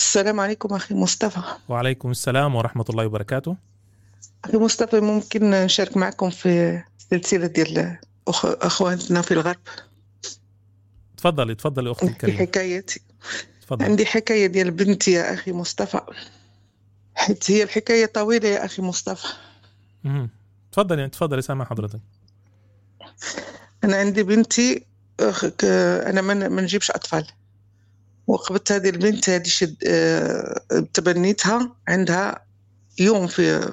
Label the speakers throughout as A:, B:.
A: السلام عليكم أخي مصطفى.
B: وعليكم السلام ورحمة الله وبركاته.
A: أخي مصطفى ممكن نشارك معكم في سلسلة ديال أخ... أخواتنا في الغرب؟
B: تفضلي تفضلي أختي الكريمة.
A: حكايتي
B: تفضلي.
A: عندي حكاية ديال بنتي يا أخي مصطفى. حيت هي الحكاية طويلة يا أخي مصطفى.
B: تفضلي تفضلي سامع حضرتك.
A: أنا عندي بنتي. أنا ما من... نجيبش أطفال. وقبت هذه البنت هذه شد... آه، تبنيتها عندها يوم في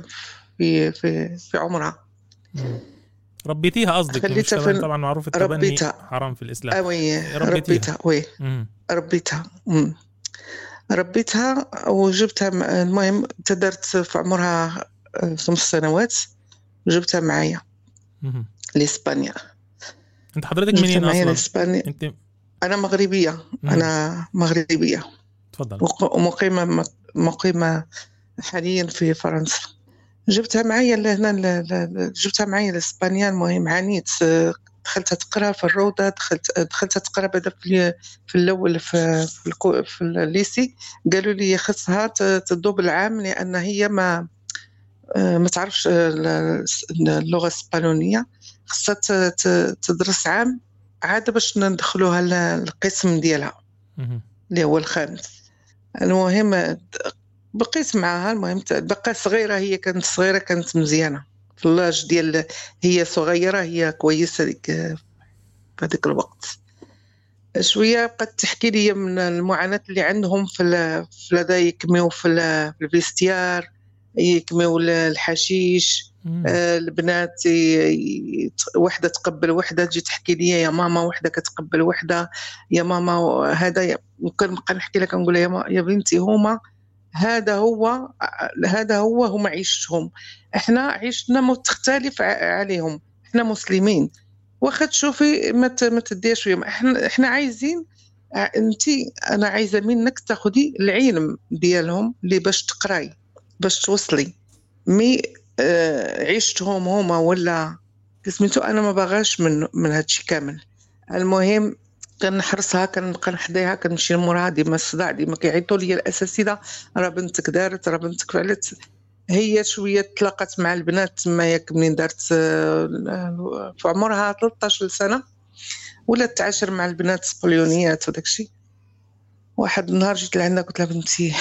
A: في في, في عمرها.
B: ربيتيها قصدك مش
A: خليتها في-
B: طبعا معروف التبني
A: ربيتها.
B: حرام في الإسلام
A: أوي
B: ربيتيها.
A: ربيتها وي. ربيتها مم. ربيتها وجبتها المهم تدرت في عمرها آه، خمس سنوات وجبتها معايا
B: مهم.
A: لإسبانيا
B: أنت حضرتك منين
A: معايا
B: أصلا؟
A: لإسبانيا
B: أنت
A: أنا مغربية.
B: مم.
A: أنا مغربية.
B: تفضل.
A: ومقيمة مقيمة حاليا في فرنسا. جبتها معايا لهنا ل- ل- جبتها معايا لإسبانيا. المهم عانيت دخلت تقرأ في الروضة. دخلت دخلت تقرأ بعدا في في الأول في في, الكو في الليسي. قالوا لي خصها ت- تذوب العام لأن هي ما ما تعرفش ال- اللغة الإسبانية خصها تدرس عام. عاد باش ندخلوها ل- القسم ديالها. اللي هو الخامس. المهم بقيت معاها المهم بقى صغيرة هي كانت صغيرة كانت مزيانة. في اللاج ديال هي صغيرة هي كويسة ديك في هذاك الوقت. شوية بقت تحكي لي من المعاناة اللي عندهم في في هذا يكميو في ال- في الفيستيار يكميو ال- الحشيش. البنات ي- ي- وحدة تقبل وحدة تجي تحكي لي يا ماما وحدة كتقبل وحدة يا ماما هذا وكنبقى نحكي لها كنقول لها يا, ما- يا بنتي هما هذا هو هذا هو هما عيشتهم. إحنا عيشتنا مختلف عليهم. إحنا مسلمين. واخا تشوفي ما تديش فيهم إحنا إحنا عايزين انت أنا عايزة منك تاخدي العلم ديالهم اللي باش تقراي باش توصلي. مي آه، عيشتهم هما ولا؟ سميتو أنا ما باغاش من من هادشي كامل. المهم كنحرصها كنبقى نحديها كنمشي لمورها. ديما الصداع ديما كيعيطوا لي الاساتذه راه بنتك دارت راه بنتك فعلت. هي شوية تلاقت مع البنات تما ياك منين دارت آه، في عمرها 13 سنة ولات تعاشر مع البنات سبوليونيات وداك الشيء. واحد النهار جيت لعندها قلت لها بنتي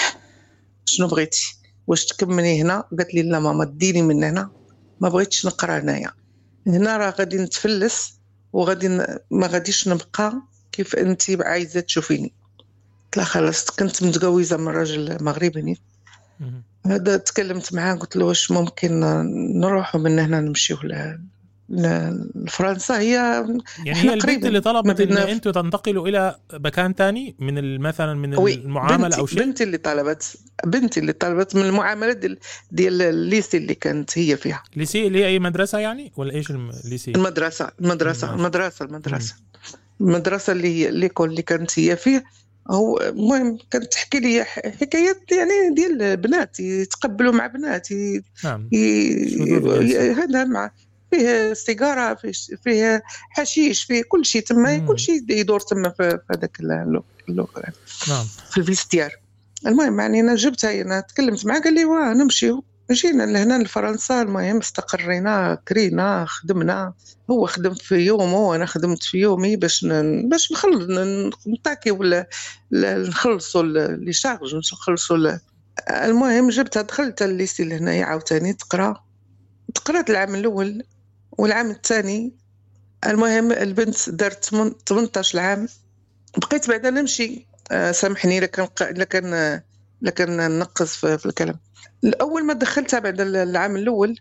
A: شنو بغيتي؟ واش تكملي هنا؟ قالت لي لا ماما ديني من هنا ما بغيتش نقرا هنايا. هنا راه غادي نتفلس وغادي ما غاديش نبقى كيف انت عايزة تشوفيني. قلت لها خلاص كنت متجوزة من راجل مغربي. هذا تكلمت معاه قلت له واش ممكن نروحوا من هنا نمشيو لفرنسا هي
B: يعني هي البنت. اللي طلبت
A: إن
B: أنتوا تنتقلوا إلى مكان تاني من مثلا من المعاملة
A: بنتي
B: أو شيء؟
A: بنتي اللي طلبت بنتي اللي طلبت من المعاملة ديال ديال ال lycée اللي كانت هي فيها.
B: lycée اللي هي أي مدرسة يعني؟ ولا إيش ال lycée
A: المدرسة
B: ماشي.
A: المدرسة. المدرسة. المدرسة اللي هي l'école اللي كانت هي فيه هو المهم كانت تحكي لي حكايات يعني ديال بنات يتقبلوا مع بنات ي...
B: نعم.
A: هذا مع فيه سيجارة فيه فيه حشيش فيه كل شيء تما. كل شيء يدور تما في هذاك اللو... اللو...
B: نعم.
A: في ال vestiaire المهم يعني أنا جبتها أنا تكلمت معاه قال لي واه نمشيو جينا لهنا لفرنسا المهم استقرينا كرينا خدمنا. هو خدم في يومه وأنا خدمت في يومي باش ن... باش نخلص نطاكي ولا لا- نخلصوا les charges نخلصوا ال- المهم جبتها دخلت الليسي لهنايا عاوتاني تقرا. تقرات العام الأول. والعام الثاني المهم البنت دارت تمن- 18 عام بقيت بعدا نمشي. آه، سامحني لكن لكن لكن نقص في, الكلام. الأول ما دخلتها بعد العام الأول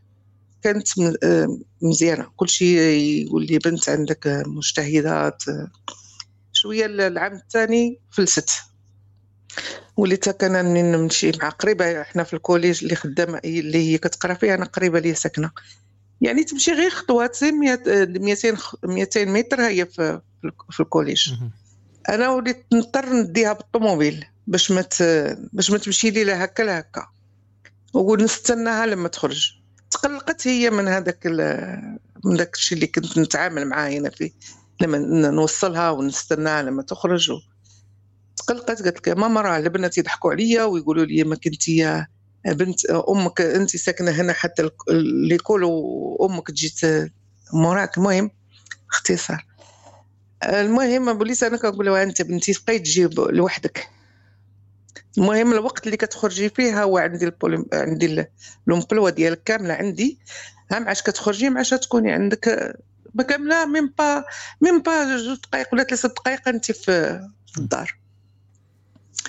A: كانت آه، مزيانة. كل شيء يقول لي بنت عندك مجتهدات. شوية العام الثاني فلست. وليت كان نمشي مع قريبة. إحنا في ال collège اللي خدامه اللي هي كتقرأ فيها أنا قريبة لي ساكنة. يعني تمشي غير خطوات زي 100 آه، 200 خ- 200 متر هي في في ال
B: collège.
A: أنا وليت نضطر نديها بالطوموبيل باش ما باش ما تمشي لي لا هكا لا هكا ونستناها لما تخرج. تقلقت هي من هذاك ال- من داك الشيء اللي كنت نتعامل معاه هنا فيه. لما نوصلها ونستناها لما تخرج. و... تقلقت قالت لك ماما راه البنات يضحكوا عليا ويقولوا لي ما كنتي بنت أمك أنت ساكنة هنا حتى ال- ليكول وأمك تجي ت- موراك. المهم اختصار. المهم بوليس أنا كنقول لها أنت بنتي بقاي تجي لوحدك. المهم الوقت اللي كتخرجي فيه هو عندي البوليم عندي الامبلوا ديالك كاملة عندي. ها معاش كتخرجي معاش تكوني عندك كامله même pas même pas جوج دقائق ولا ثلاثة دقائق أنت في الدار.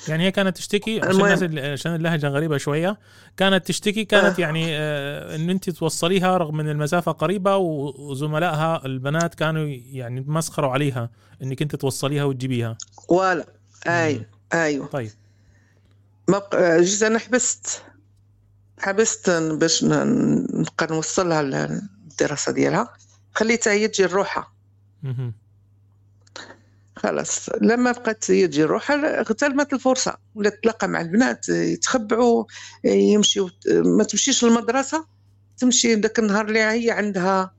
B: يعني هي كانت تشتكي عشان. الناس عشان اللهجة غريبة شوية. كانت تشتكي كانت
A: آه.
B: يعني آه إن أنت توصليها رغم إن المسافة قريبة وزملائها البنات كانوا يعني مسخروا عليها إنك أنت توصليها وتجيبيها.
A: ولا أيوه أيوه.
B: طيب.
A: ما بق... جيت أنا حبست. حبست باش نبقى نوصلها للدراسة ديالها. خليتها هي تجي لروحها. خلاص. لما بقات هي تجي لروحها اغتنمت الفرصة. ولا تلاقى مع البنات يتخبعوا يمشيوا ما تمشيش للمدرسة تمشي ذاك النهار اللي هي عندها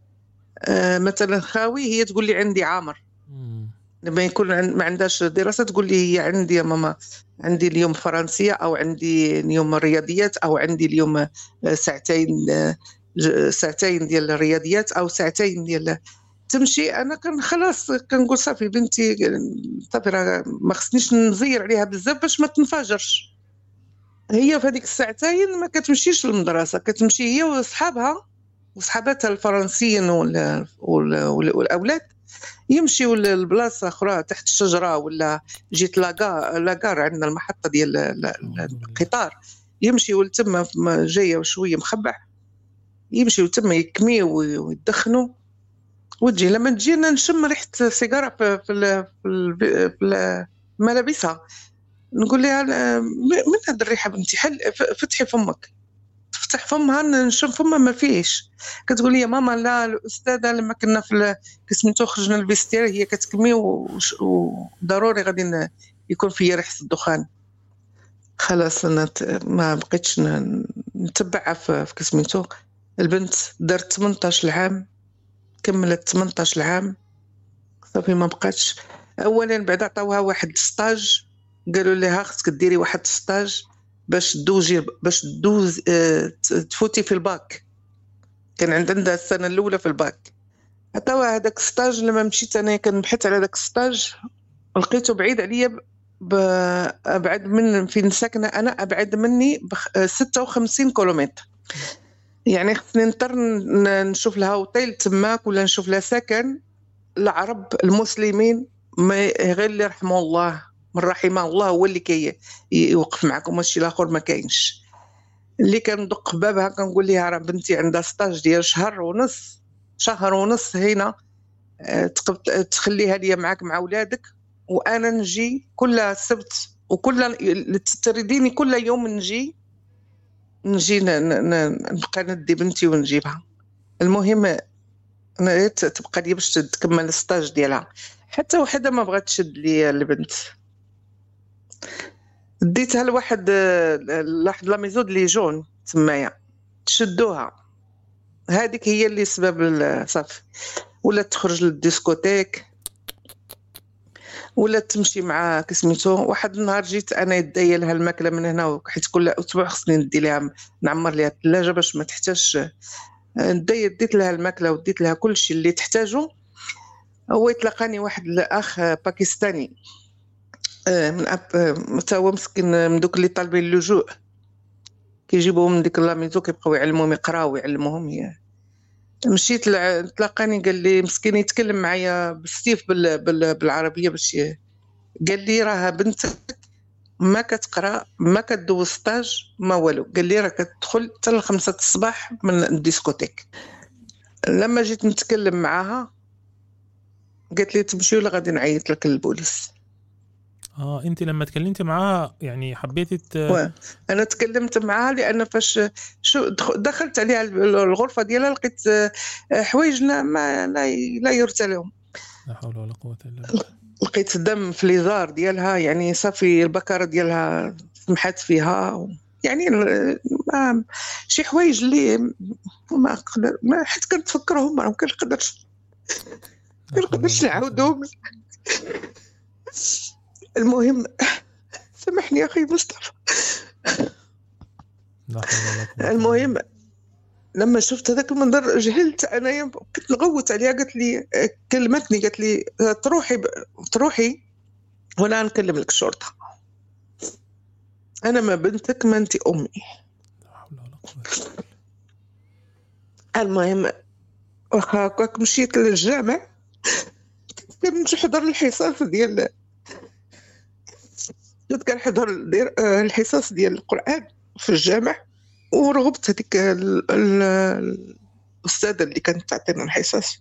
A: آه، مثلا خاوي هي تقول لي عندي عامر. لما يكون ما عندهاش دراسة تقول لي هي عندي يا ماما عندي اليوم فرنسية أو عندي اليوم رياضيات أو عندي اليوم آه، ساعتين آه، ساعتين ديال الرياضيات أو ساعتين ديال تمشي. أنا كان خلاص كنقول صافي بنتي صافي راه ما خصنيش نزير عليها بزاف باش ما تنفجرش. هي في هذيك الساعتين ما كتمشيش للمدرسة كتمشي هي وصحابها وصحاباتها الفرنسيين وال- وال- وال- والأولاد يمشيوا لبلاصه أخرى تحت الشجرة ولا جيت لاكار لاكار عندنا المحطة ديال ال- ال- القطار. يمشيوا لتما ما جاية وشويه مخبع. يمشيوا تما يكميوا وي- ويدخنوا. وتجي لما تجي نشم ريحة سيجاره في ال- في في ملابسها نقول لها من هاد الريحة بنتي؟ حل فتحي فمك. تفتح فمها نشم فمها ما فيش كتقول لي ماما لا الأستاذة لما كنا في كسميتو خرجنا ال vestiaire هي كتكمي وضروري غادي يكون فيا ريحة الدخان. خلاص أنا ما بقيتش نتبعها في كسميتو. البنت دارت 18 عام كملت 18 عام صافي ما بقاتش. اولا بعد عطاوها واحد stage. قالوا لها خصك ديري واحد stage باش دوجي باش دوز آه، ت- تفوتي في الباك. كان عند- عندها السنة الأولى في الباك. عطاوها هذاك stage. لما مشيت أنا كنبحث على هذاك stage لقيته بعيد عليا ب- ب- أبعد من فين ساكنة أنا أبعد مني. آه، 56 كيلومتر. يعني خصني نضطر نشوف لها اوتيل تماك ولا نشوف لها سكن. العرب المسلمين ما غير اللي رحمه الله من رحمه الله هو اللي كي يوقف معكم والشيء الآخر ما كاينش. اللي كندق بابها كنقول لها راه بنتي عندها stage ديال شهر ونص شهر ونص هنا آه، تخليها ليا معاك مع ولادك. وأنا نجي كل سبت وكل تريديني كل يوم نجي نجي نبقى ندي بنتي ونجيبها. المهم أنا تبقى لي باش تكمل ال stage ديالها. حتى وحدة ما بغات تشد لي البنت. ديتها لواحد لواحد la maison de les jeunes تمايا. تشدوها. هذيك هي اللي سبب صافي. ولا تخرج لل discothèque. ولا تمشي مع كسميتو واحد النهار جيت أنا يدي لها الماكلة من هنا حيت كل أسبوع خصني ندي لها نعمر لها الثلاجه باش ما تحتاجش. ندي ديت لها الماكلة وديت لها كل شيء اللي تحتاجه هو يتلقاني واحد الأخ باكستاني. آه، من أب آه، تا هو مسكين من دوك اللي طالبين اللجوء. كيجيبوهم من ديك la maison كيبقاو يعلموهم يقراو ويعلموهم ي- مشيت تلاقاني قال لي مسكين يتكلم معايا بالسيف بال... بال... بالعربية باش. قال لي راه بنتك ما كتقرأ ما كدوز stage ما والو قال لي راه كتدخل حتى لخمسة الصباح من ال discothèque لما جيت نتكلم معاها قالت لي تمشي ولا غادي نعيط لك للبوليس
B: آه أنت لما تكلمتي معاها يعني حبيتي ت...
A: و- أنا تكلمت معاها لأن فاش شو دخ- دخلت عليها الغرفة ديالها لقيت آه، حوايج لا ما لا, يرثى لهم
B: لا حول ولا قوة إلا بالله.
A: لقيت دم في ليزار ديالها يعني صافي البكرة ديالها سمحت فيها يعني ما شي حوايج اللي ما قدر ما حيت كنتفكرهم ما كنقدرش
B: حول
A: كنقدرش نعاودهم. المهم سامحني يا أخي مصطفى. المهم لما شفت هذاك المنظر جهلت انايا كنت نغوت عليها قالت لي كلمتني قالت لي تروحي ب... تروحي وأنا نكلم لك الشرطه أنا ما بنتك ما انت
B: أمي.
A: المهم واخا مشيت للجامع كنت نحضر الحصص ديال كنت كنحضر آه، الحصص ديال القرآن في الجامع ورغبت هذيك ال- ال- الأستاذة اللي كانت تعطينا الحصص.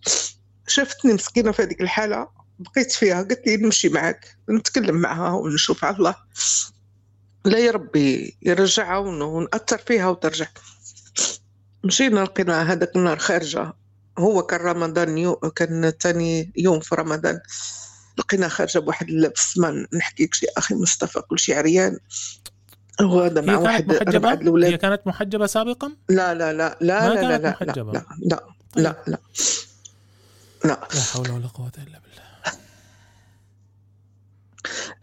A: شافتني مسكينة في هذيك الحالة بقيت فيها قالت لي نمشي معاك نتكلم معها ونشوف على الله. لا يا ربي يرجعها ون- ونأثر فيها وترجع. مشينا لقينا هذاك النهار خارجة. هو كان رمضان يو كان ثاني يوم في رمضان. لقينا خارجة بواحد اللبس ما نحكيكش يا أخي مصطفى كل شيء عريان هو هذا مع واحد
B: محجبة؟
A: الأولاد
B: هي كانت محجبة سابقا؟
A: لا لا لا لا لا لا لا
B: محجبة.
A: لا لا
B: طيب.
A: لا لا لا
B: لا حول ولا قوة إلا بالله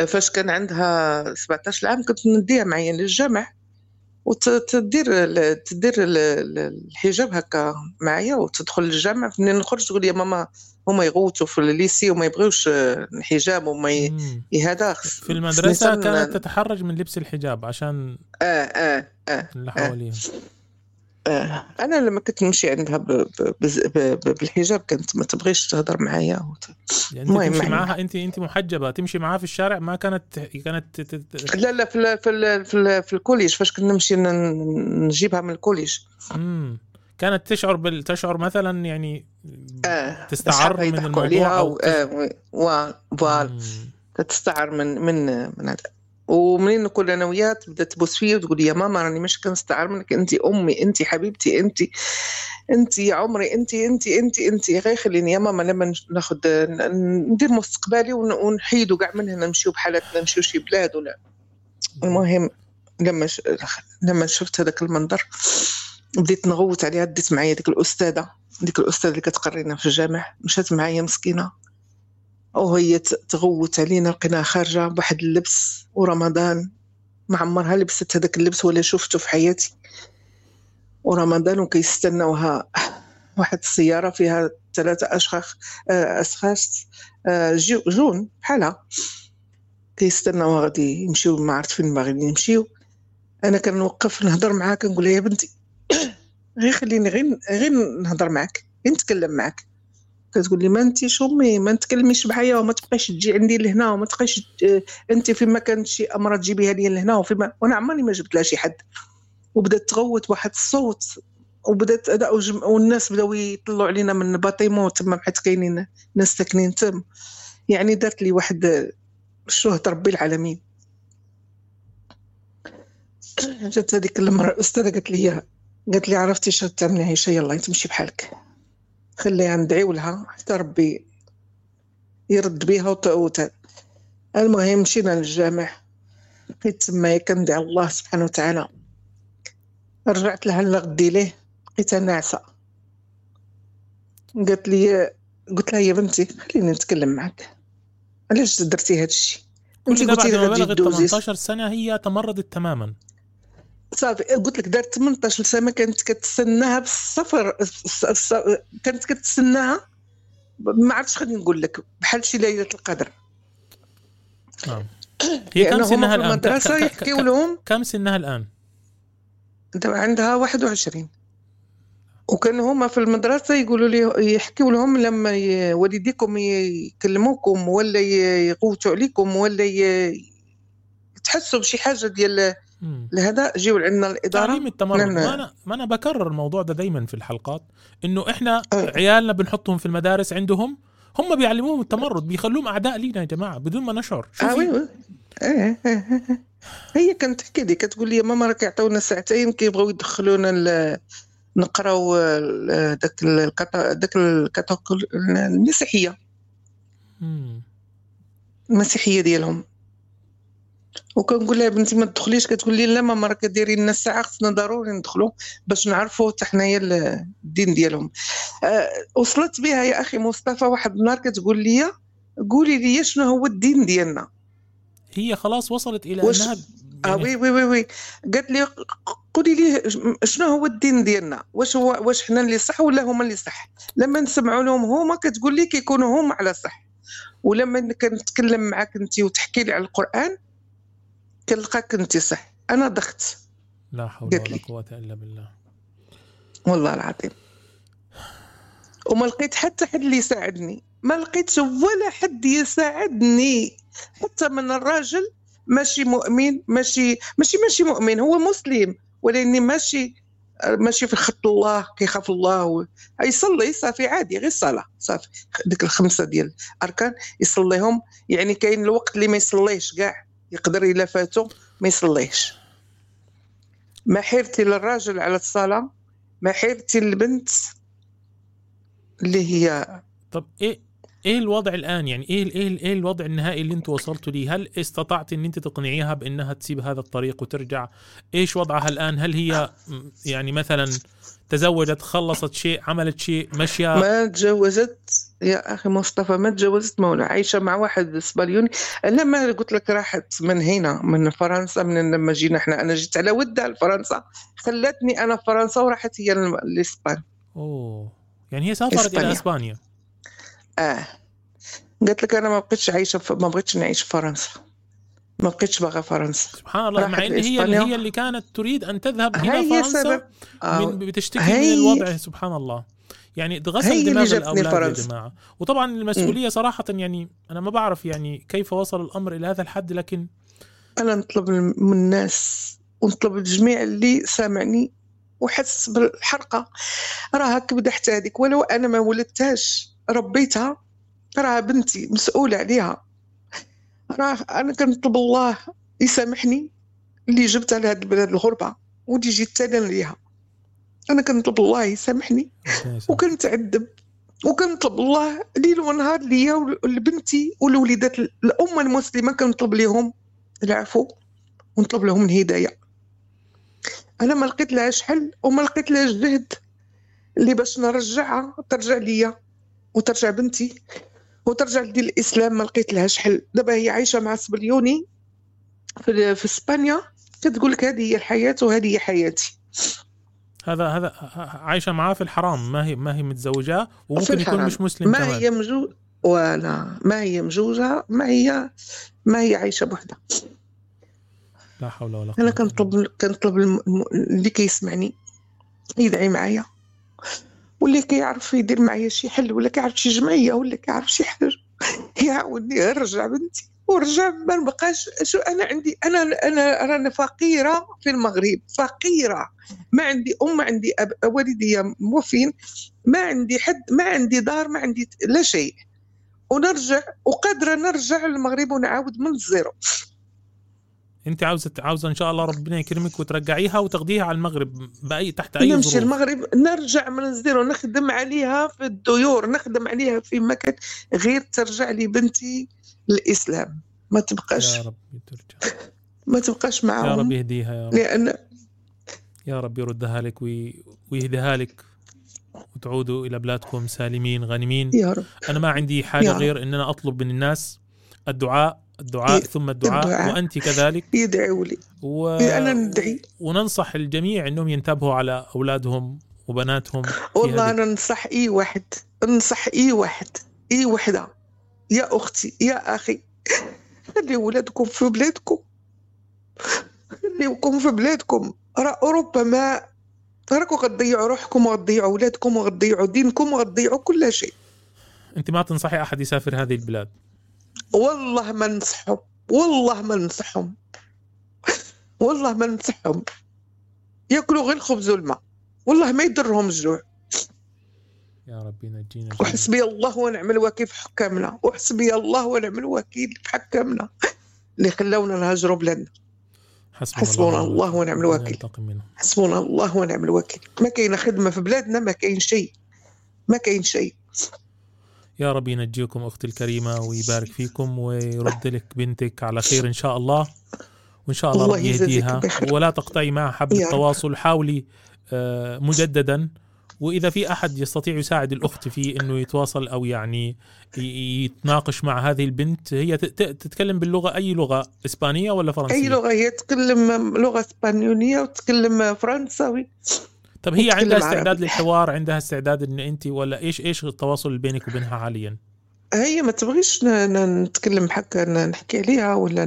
A: فاش كان عندها 17 عام كنت نديها معايا للجامع وتدير تدير ال- ال- الحجاب هكا معايا وتدخل للجامع منين نخرج تقول يا ماما هما يغوتوا في الليسي وما يبغيوش آه، الحجاب وما ي... هذا
B: في المدرسة
A: نسان-
B: كانت تتحرج من لبس الحجاب عشان
A: آه آه آه
B: اللي حواليها
A: آه. أنا لما كنت نمشي عندها ب... ب... ب... ب... بالحجاب كانت ما تبغيش تهضر معايا وت...
B: يعني
A: أنت
B: تمشي
A: يعني.
B: معاها انت أنت محجبة تمشي معاها في الشارع ما كانت كانت ت- ت- ت-
A: لا لا في ال... في ال... في, ال... في ال collège فاش كنا نمشي ن- نجيبها من ال collège
B: مم. كانت تشعر بال... تشعر مثلا يعني
A: آه
B: تستعر من الموضوع
A: عليها
B: أو
A: و... آه و... تستعر من من من هذا. ومنين نكون أنا وياها تبدا تبوس فيا وتقول يا ماما راني مش كنستعر منك. أنت أمي أنت حبيبتي انت أنت عمري أنت أنت أنت أنت. غير خليني يا ماما لما ناخذ ندير مستقبلي ون- ونحيدوا كاع من هنا نمشيو بحالاتنا نمشيو شي بلاد ولا. المهم لما ش... لما شفت هذاك المنظر بديت نغوت عليها ديت معايا ديك الأستاذة ديك الأستاذة اللي كتقرينا في الجامع مشات معايا مسكينة. وهي تغوت علينا لقيناها خارجة بواحد اللبس ورمضان. ما عمرها لبست هذاك اللبس ولا شفته في حياتي. ورمضان وكيستناوها واحد السيارة فيها ثلاثة اشخاص آه، أشخاص آه، جو- جون بحالها. كيستناو غادي يمشيو ما عرفت فين باغيين يمشيو. أنا كنوقف نهضر معاها كنقول لها يا بنتي غير خليني غير غير نهضر معاك غير نتكلم معاك. كتقول لي ما انتيش امي ما تكلميش معايا وما تبقاش تجي عندي لهنا وما تبقاش ت- انت فيما كانت شي امراه تجيبيها لي لهنا وفيما وأنا عمرني ما جبت لها شي حد. وبدات تغوت واحد الصوت وبدات هذا والناس بداو يطلعوا علينا من باطيمون تما حيت كاينين ناس ساكنين تم. يعني دارت لي واحد شهد ربي العالمين. جات هذيك المرة الأستاذة قالت لي قالت لي عرفتي شنو تعملي عيشة يلا تمشي بحالك. خليها ندعيو لها حتى ربي يرد بيها وت... وت... المهم مشينا للجامع. بقيت تما كندعي الله سبحانه وتعالى. رجعت لها لغدي ليه. لقيتها ناعسة. قالت لي قلت لها يا بنتي خليني نتكلم معك علاش درتي هذا الشيء انت قلتي لي
B: ما
A: غادي
B: بلغت
A: تدوزي
B: 18 سنة هي تمردت تماما.
A: صافي قلت لك دارت 18 سنه كانت كتسناها الص- كانت كتسناها ما عرفتش خليني نقول لك بحال شي ليلة القدر
B: نعم هي كم سنها؟ ك- المدرسة
A: يحكيو لهم
B: كم سنها الآن؟
A: دابا عندها 21 وكان هما في المدرسة يقولوا لي يحكيوا لهم لما والديكم يكلموكم ولا يغوتوا عليكم ولا تحسوا بشي حاجة ديال. لهذا جيو عندنا الإدارة.
B: تعليم التمرد. ما أنا ما أنا بكرر الموضوع ده دايما في الحلقات إنه إحنا
A: آه.
B: عيالنا بنحطهم في المدارس عندهم هم بيعلموهم التمرد بيخلوهم أعداء لينا يا جماعة بدون ما نشعر.
A: إيه، إيه، إيه. هي كانت تحكي لي كتقول لي ماما راك يعطيونا ساعتين كيبغيو يدخلونا نقراو داك الكتا- داك
B: المسيحية.
A: المسيحية ديالهم. وكنقول لها بنتي ما تدخليش كتقول لي لا ماما راك دايرين لنا الساعة خصنا ضروري ندخلوا باش نعرفوا حتى حنايا ال- الدين ديالهم. آه، وصلت بها يا أخي مصطفى واحد النهار كتقول لي قولي لي شنو هو الدين ديالنا.
B: هي خلاص وصلت إلى
A: وش-
B: أنها
A: آه
B: يعني
A: oui oui oui oui. قالت لي قولي لي شنو هو الدين ديالنا؟ واش هو واش حنا اللي صح ولا هما اللي صح؟ لما نسمعوا لهم هما كتقول لي كيكونوا هما على صح. ولما كنتكلم معاك انت وتحكي لي على القرآن كنلقاك انت صح. أنا ضغط
B: لا حول ولا. قوة إلا بالله.
A: والله العظيم. وما لقيت حتى حد اللي يساعدني. ما لقيتش ولا حد يساعدني. حتى من الراجل ماشي مؤمن ماشي ماشي ماشي مؤمن. هو مسلم. ولكن ماشي ماشي في خط الله كيخاف الله. يصلي صافي عادي غير الصلاه صافي. ديك الخمسة ديال الأركان يصليهم. يعني كاين الوقت اللي ما يصليش كاع. يقدر إلا فاتو ما يصليش. ما حيرتي للراجل على الصلاة ما حيرتي للبنت اللي هي
B: طب إيه إيه الوضع الآن؟ يعني إيه إيه إيه الوضع النهائي اللي أنت وصلتوا ليه؟ هل استطعت إن أنت تقنعيها بأنها تسيب هذا الطريق وترجع؟ إيش وضعها الآن؟ هل هي يعني مثلا تزوجت خلصت شيء عملت شيء ماشيه
A: ما تجوزت يا أخي مصطفى ما تجوزت مولا عايشة مع واحد اسبانيولي لما قلت لك راحت من هنا من فرنسا من لما جينا إحنا. أنا جيت على ودها لفرنسا خلتني أنا في فرنسا وراحت هي لإسبانيا.
B: أوه. يعني هي سافرت إلى
A: إسبانيا.
B: إسبانيا.
A: آه. قالت لك أنا ما بقيتش عايشة في ما بغيتش نعيش في فرنسا. ما بقيتش باغا فرنسا.
B: سبحان الله. مع ان هي
A: لإسبانيا.
B: هي اللي كانت تريد أن تذهب
A: إلى
B: فرنسا
A: سبب. آه.
B: من بتشتكي
A: هي-
B: من الوضع. سبحان الله. يعني غسل دماغ الأولاد يا. جماعة. وطبعا المسؤولية صراحة يعني أنا ما بعرف يعني كيف وصل الأمر إلى هذا الحد لكن
A: أنا نطلب من الناس ونطلب الجميع اللي سامعني وحس بالحرقة. راها كبده حتى هذيك. ولو أنا ما ولدتهاش ربيتها راها بنتي مسؤولة عليها. راه أنا كنطلب الله يسامحني اللي جبتها لهاد البلاد الغربة ودي جيت تانا ليها. أنا كنطلب الله يسامحني. وكنتعذب وكنطلب الله ليل ونهار ليا ولبنتي ولوليدات الأمة المسلمة كنطلب لهم العفو ونطلب لهم الهداية. أنا ما لقيت لهاش حل وما لقيت لهاش جهد اللي باش نرجعها ترجع ليا وترجع بنتي وترجع لدين الإسلام ما لقيت لهاش حل. دابا هي عايشة مع سبليوني في, في إسبانيا كتقول لك هذه هي الحياة وهذه هي حياتي.
B: هذا هذا عايشة معاه في الحرام ما هي ما هي متزوجاه وممكن يكون. مش مسلم
A: ما
B: كمان.
A: هي مجو ولا ما هي مجوزة ما هي ما هي عايشة بوحدها.
B: لا حول ولا
A: قوة.
B: إلا
A: كنطلب كنطلب الم- اللي كيسمعني يدعي معايا. واللي كيعرف يدير معايا شي حل ولا كيعرف شي جمعية ولا كيعرف شي حاجة يعاوني نرجع بنتي. ورجع ما نبقاش شو أنا عندي أنا أنا رانا فقيرة في المغرب فقيرة. ما عندي أم ما عندي أب والدي متوفين ما عندي حد ما عندي دار ما عندي لا شيء. ونرجع وقادرة نرجع للمغرب ونعاود من الزيرو.
B: أنت عاوزة عاوزة إن شاء الله ربنا يكرمك وترجعيها وتاخديها على المغرب بأي تحت أي
A: نمشي
B: ظروف.
A: المغرب نرجع من ال zéro نخدم عليها في الديور نخدم عليها في مكان غير ترجع لي بنتي. الإسلام. ما تبقاش
B: يا رب ترجع.
A: ما تبقاش
B: يا رب
A: معاهم
B: يهديها يا رب.
A: لأن
B: يا رب يردها لك وي- ويهديها لك وتعودوا إلى بلادكم سالمين غانمين.
A: يا رب.
B: أنا ما عندي
A: حاجة.
B: غير ان أنا أطلب من الناس الدعاء الدعاء
A: ي-
B: ثم الدعاء,
A: الدعاء.
B: وأنت كذلك.
A: يدعوا لي
B: و...
A: أنا ندعي.
B: وننصح الجميع إنهم ينتبهوا على أولادهم وبناتهم
A: والله أنا ننصح إي واحد. ننصح إي واحد. إي وحدة. يا أختي يا أخي خليوا ولادكم في بلادكم. خليوكم في بلادكم. راه أوروبا ما راكم غتضيعوا روحكم وغتضيعوا ولادكم وغتضيعوا دينكم وغتضيعوا كل شيء.
B: أنت ما تنصحي أحد يسافر هذه البلاد؟
A: والله ما ننصحهم. والله ما ننصحهم. والله ما ننصحهم. يأكلوا غير الخبز والماء. والله ما يضرهم الجوع.
B: يا رب جميعاً.
A: وحسبي الله ونعم الوكيل في حكامنا. وحسبي الله ونعم الوكيل في حكامنا. اللي خلاونا نهاجروا بلادنا. حسبنا الله ونعم الوكيل. حسبنا الله ونعم الوكيل. ما كاينة خدمة في بلادنا ما كاين شيء. ما كاين شيء.
B: يا رب ينجيكم أختي الكريمة ويبارك فيكم ويرد لك بنتك على خير إن شاء الله. وإن شاء الله
A: الله
B: يهديها. ولا تقطعي معها حبل. التواصل حاولي آه، مجددا. وإذا في أحد يستطيع يساعد الأخت في إنه يتواصل أو يعني يتناقش مع هذه البنت هي تتكلم باللغة أي لغة إسبانية ولا فرنسية؟
A: أي لغة هي تتكلم لغة إسبانيولية وتتكلم فرنساوي.
B: طب هي عندها استعداد
A: عربي.
B: للحوار؟ عندها استعداد إن أنت ولا إيش إيش التواصل اللي بينك وبينها حاليا؟
A: هي ما تبغيش نتكلم هكا ن- نحكي عليها ولا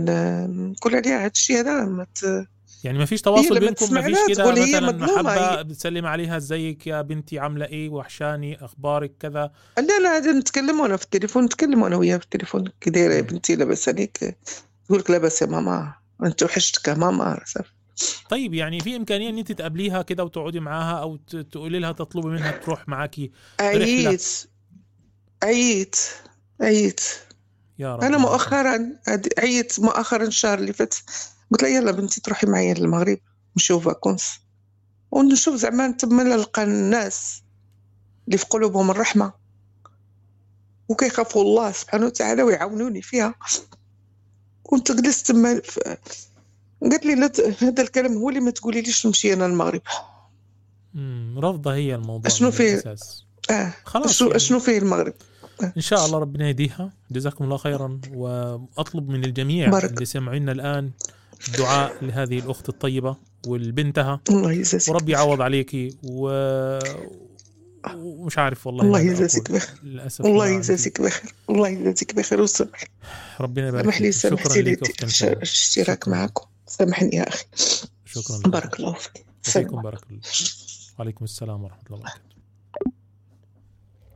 A: نقول عليها هذا الشيء هذا ما ت-
B: يعني ما فيش تواصل بينكم ما فيش كده مثلا محبه بتسلم عليها إزيك يا بنتي عاملة إيه؟ وحشاني أخبارك كذا.
A: لا لا هذا نتكلم أنا في التليفون نتكلم أنا وياها في التليفون. كي دايره يا بنتي لاباس عليك تقول لك لاباس يا ماما أنت وحشتك يا ماما صافي.
B: طيب يعني في إمكانية إن أنت تقابليها كده وتقعدي معاها أو تقولي لها تطلبي منها تروح معاكي
A: عييت عييت عييت
B: يا رب
A: أنا مؤخرا عييت مؤخرا الشهر اللي فات. قلت لها يلا بنتي تروحي معايا للمغرب نشوف فاكونس ونشوف زعما تما نلقى الناس اللي في قلوبهم الرحمة. وكيخافوا الله سبحانه وتعالى ويعاونوني فيها. كنت جلست تما قالت لي هذا الكلام هو اللي ما تقولي ليش نمشي أنا للمغرب.
B: مم، رافضة هي الموضوع
A: شنو فيه؟ آه
B: خلاص
A: شنو
B: يعني.
A: فيه المغرب؟
B: إن شاء الله ربنا يهديها. جزاكم الله خيرا. وأطلب من الجميع
A: بارك.
B: اللي سمعونا الآن الدعاء لهذه الأخت الطيبة والبنتها.
A: الله يجازيك
B: وربي يعوض عليكي و... ومش عارف والله
A: الله يجازيك
B: أقول.
A: بخير.
B: للأسف
A: الله. يجازيك بخير. الله يجازيك بخير وسامح
B: ربنا يبارك
A: سامح لي سامحتي لي. الاشتراك. معكم. سامحني يا أخي.
B: شكرا لك.
A: بارك الله فيك.
B: بارك الله. وعليكم السلام ورحمة الله وبركاته.